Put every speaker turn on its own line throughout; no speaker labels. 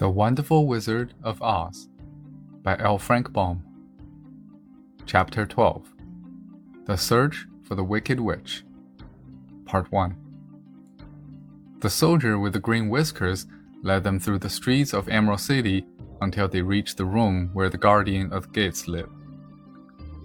The Wonderful Wizard of Oz by L. Frank Baum. Chapter 12 The Search for the Wicked Witch. Part 1 The soldier with the green whiskers led them through the streets of Emerald City until they reached the room where the guardian of the gates lived.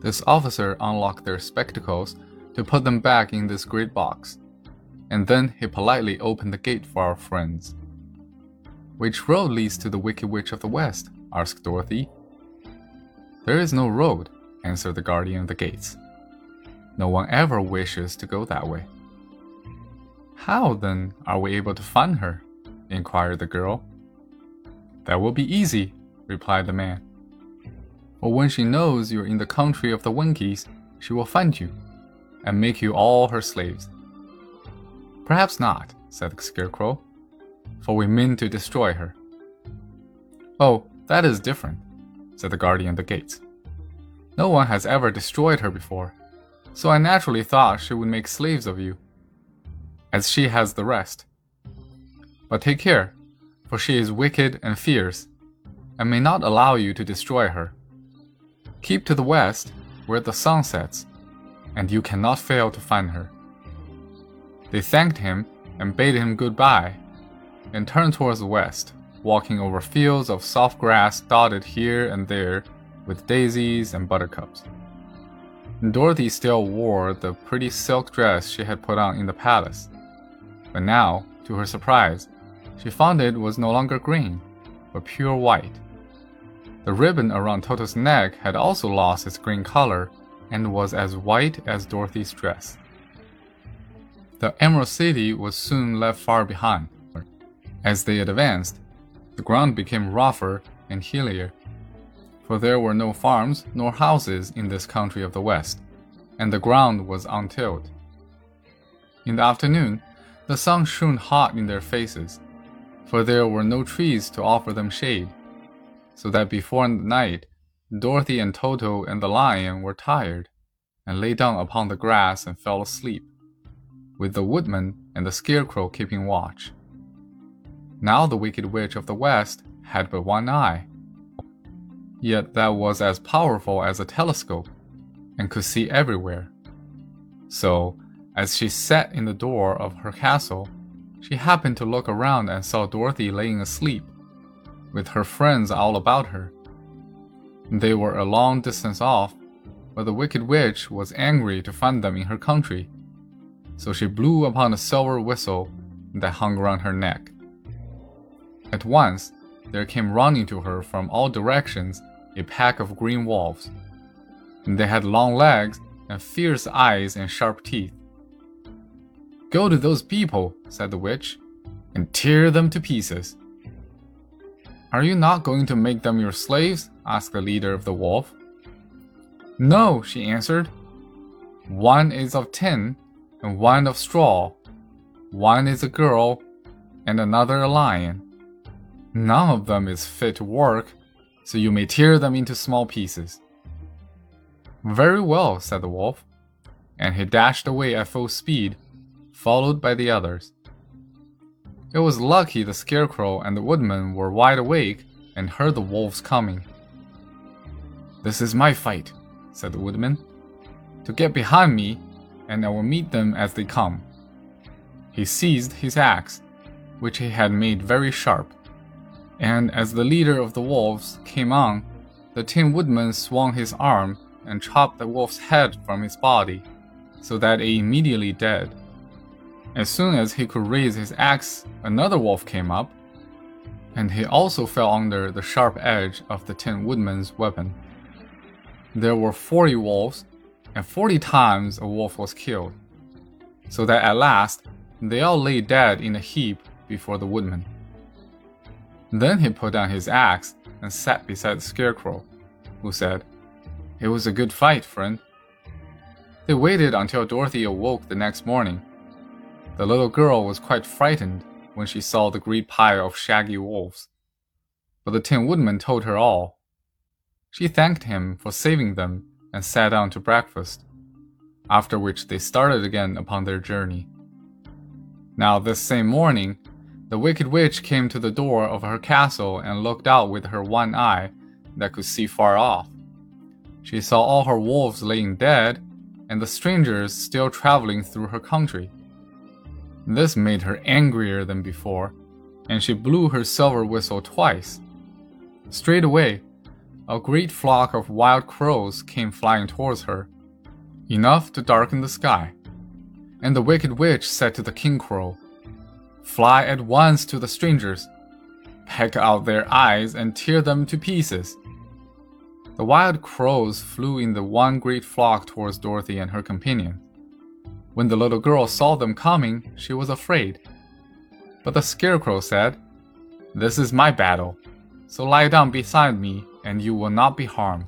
This officer unlocked their spectacles to put them back in this great box, and then he politely opened the gate for our friends. Which road leads to the Wicked Witch of the West? asked Dorothy. There is no road, answered the guardian of the gates. No one ever wishes to go that way. How, then, are we able to find her? inquired the girl. That will be easy, replied the man. For when she knows you're in the country of the Winkies, she will find you and make you all her slaves. Perhaps not, said the Scarecrow for we mean to destroy her. Oh, that is different, said the guardian of the gates. No one has ever destroyed her before, so I naturally thought she would make slaves of you, as she has the rest. But take care, for she is wicked and fierce, and may not allow you to destroy her. Keep to the west, where the sun sets, and you cannot fail to find her. They thanked him and bade him goodbye and turned towards the west, walking over fields of soft grass dotted here and there with daisies and buttercups. Dorothy still wore the pretty silk dress she had put on in the palace, but now, to her surprise, she found it was no longer green, but pure white. The ribbon around Toto's neck had also lost its green color and was as white as Dorothy's dress. The Emerald City was soon left far behind. As they advanced, the ground became rougher and hillier, for there were no farms nor houses in this country of the West, and the ground was untilled. In the afternoon, the sun shone hot in their faces, for there were no trees to offer them shade, so that before night, Dorothy and Toto and the lion were tired, and lay down upon the grass and fell asleep, with the woodman and the scarecrow keeping watch. Now the Wicked Witch of the West had but one eye. Yet that was as powerful as a telescope and could see everywhere. So, as she sat in the door of her castle, she happened to look around and saw Dorothy laying asleep, with her friends all about her. They were a long distance off, but the Wicked Witch was angry to find them in her country, so she blew upon a silver whistle that hung around her neck. At once, there came running to her from all directions a pack of green wolves. And They had long legs and fierce eyes and sharp teeth. Go to those people, said the witch, and tear them to pieces. Are you not going to make them your slaves? asked the leader of the wolf. No, she answered. One is of tin and one of straw. One is a girl and another a lion. None of them is fit to work, so you may tear them into small pieces. Very well, said the wolf, and he dashed away at full speed, followed by the others. It was lucky the scarecrow and the woodman were wide awake and heard the wolves coming. This is my fight, said the woodman. To get behind me, and I will meet them as they come. He seized his axe, which he had made very sharp, and as the leader of the wolves came on, the Tin Woodman swung his arm and chopped the wolf's head from his body, so that it immediately dead. As soon as he could raise his axe, another wolf came up, and he also fell under the sharp edge of the Tin Woodman's weapon. There were forty wolves, and forty times a wolf was killed, so that at last they all lay dead in a heap before the woodman. Then he put down his axe and sat beside the scarecrow, who said, It was a good fight, friend. They waited until Dorothy awoke the next morning. The little girl was quite frightened when she saw the great pile of shaggy wolves. But the Tin Woodman told her all. She thanked him for saving them and sat down to breakfast, after which they started again upon their journey. Now, this same morning, the wicked witch came to the door of her castle and looked out with her one eye that could see far off. She saw all her wolves laying dead and the strangers still traveling through her country. This made her angrier than before, and she blew her silver whistle twice. Straightway, a great flock of wild crows came flying towards her, enough to darken the sky. And the wicked witch said to the king crow, Fly at once to the strangers, peck out their eyes, and tear them to pieces. The wild crows flew in the one great flock towards Dorothy and her companion. When the little girl saw them coming, she was afraid. But the scarecrow said, This is my battle, so lie down beside me, and you will not be harmed.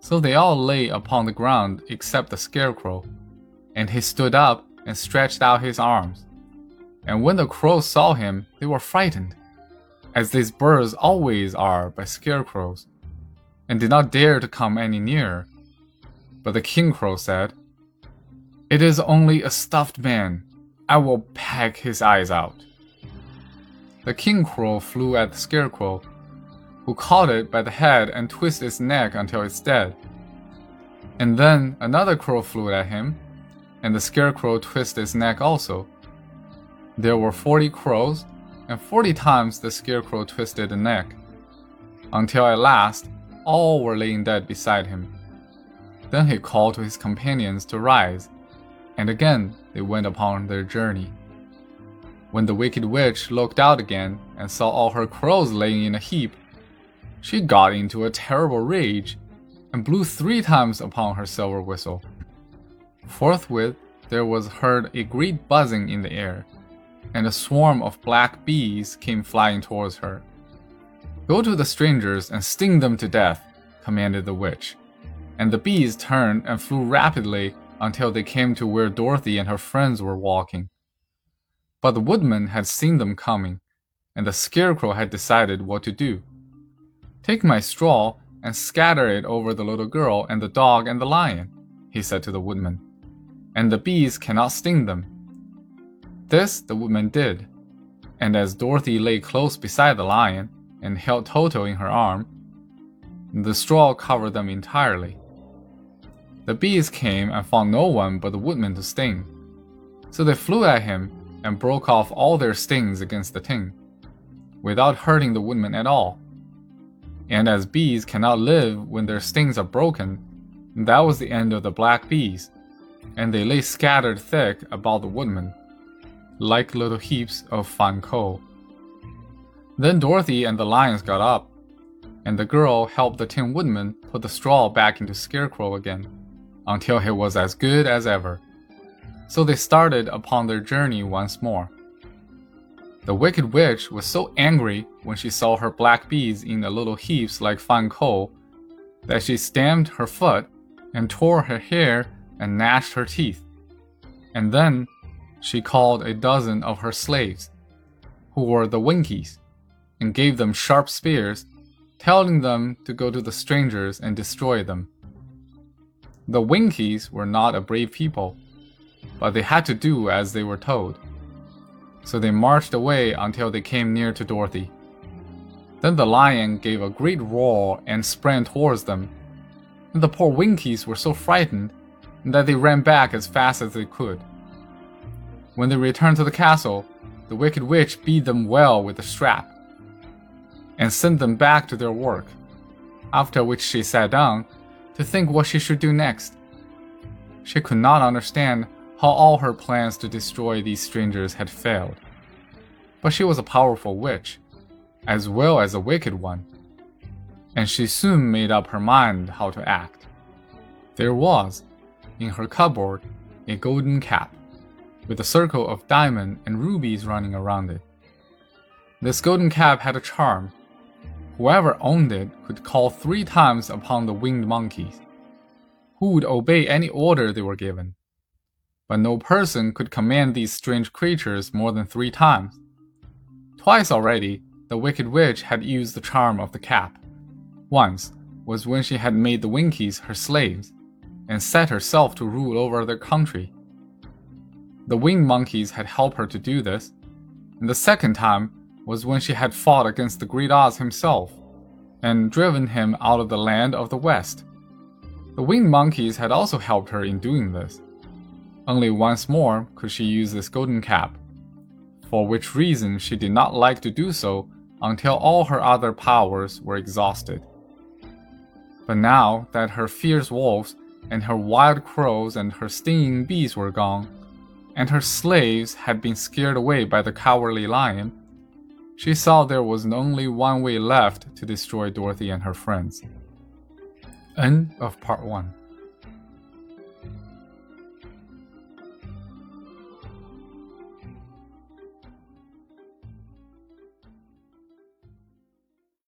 So they all lay upon the ground except the scarecrow, and he stood up and stretched out his arms. And when the crows saw him, they were frightened, as these birds always are by scarecrows and did not dare to come any nearer. But the king crow said, It is only a stuffed man. I will peck his eyes out. The king crow flew at the scarecrow, who caught it by the head and twisted its neck until it's dead. And then another crow flew at him, and the scarecrow twisted its neck also. There were forty crows, and forty times the scarecrow twisted the neck, until at last all were laying dead beside him. Then he called to his companions to rise, and again they went upon their journey. When the wicked witch looked out again and saw all her crows laying in a heap, she got into a terrible rage and blew three times upon her silver whistle. Forthwith there was heard a great buzzing in the air, and a swarm of black bees came flying towards her. Go to the strangers and sting them to death, commanded the witch. And the bees turned and flew rapidly until they came to where Dorothy and her friends were walking. But the woodman had seen them coming, and the scarecrow had decided what to do. Take my straw and scatter it over the little girl and the dog and the lion, he said to the woodman, and the bees cannot sting them. This the woodman did, and as Dorothy lay close beside the lion, and held Toto in her arm. The straw covered them entirely. The bees came and found no one but the woodman to sting. So they flew at him and broke off all their stings against the tin, without hurting the woodman at all. And as bees cannot live when their stings are broken, that was the end of the black bees, and they lay scattered thick about the woodman, like little heaps of fine coal. Then Dorothy and the lions got up, and the girl helped the Tin Woodman put the straw back into Scarecrow again, until he was as good as ever. So they started upon their journey once more. The Wicked Witch was so angry when she saw her black bees in the little heaps like fine coal that she stamped her foot and tore her hair and gnashed her teeth. And then she called a dozen of her slaves, who were the Winkies, and gave them sharp spears, telling them to go to the strangers and destroy them. The Winkies were not a brave people, but they had to do as they were told. So they marched away until they came near to Dorothy. Then the lion gave a great roar and sprang towards them. And the poor Winkies were so frightened that they ran back as fast as they could. When they returned to the castle, the Wicked Witch beat them well with a strap and sent them back to their work, after which she sat down to think what she should do next. She could not understand how all her plans to destroy these strangers had failed. But she was a powerful witch, as well as a wicked one, and she soon made up her mind how to act. There was, in her cupboard, a golden cap, with a circle of diamond and rubies running around it. This golden cap had a charm Whoever owned it could call three times upon the winged monkeys, who would obey any order they were given. But no person could command these strange creatures more than three times. Twice already, the Wicked Witch had used the charm of the cap. Once was when she had made the Winkies her slaves, and set herself to rule over their country. The winged monkeys had helped her to do this, And the second time was when she had fought against the great Oz himself and driven him out of the land of the West. The winged monkeys had also helped her in doing this. Only once more could she use this golden cap, for which reason she did not like to do so until all her other powers were exhausted. But now that her fierce wolves and her wild crows and her stinging bees were gone, and her slaves had been scared away by the cowardly lion, she saw there was only one way left to destroy Dorothy and her friends. End of part 1.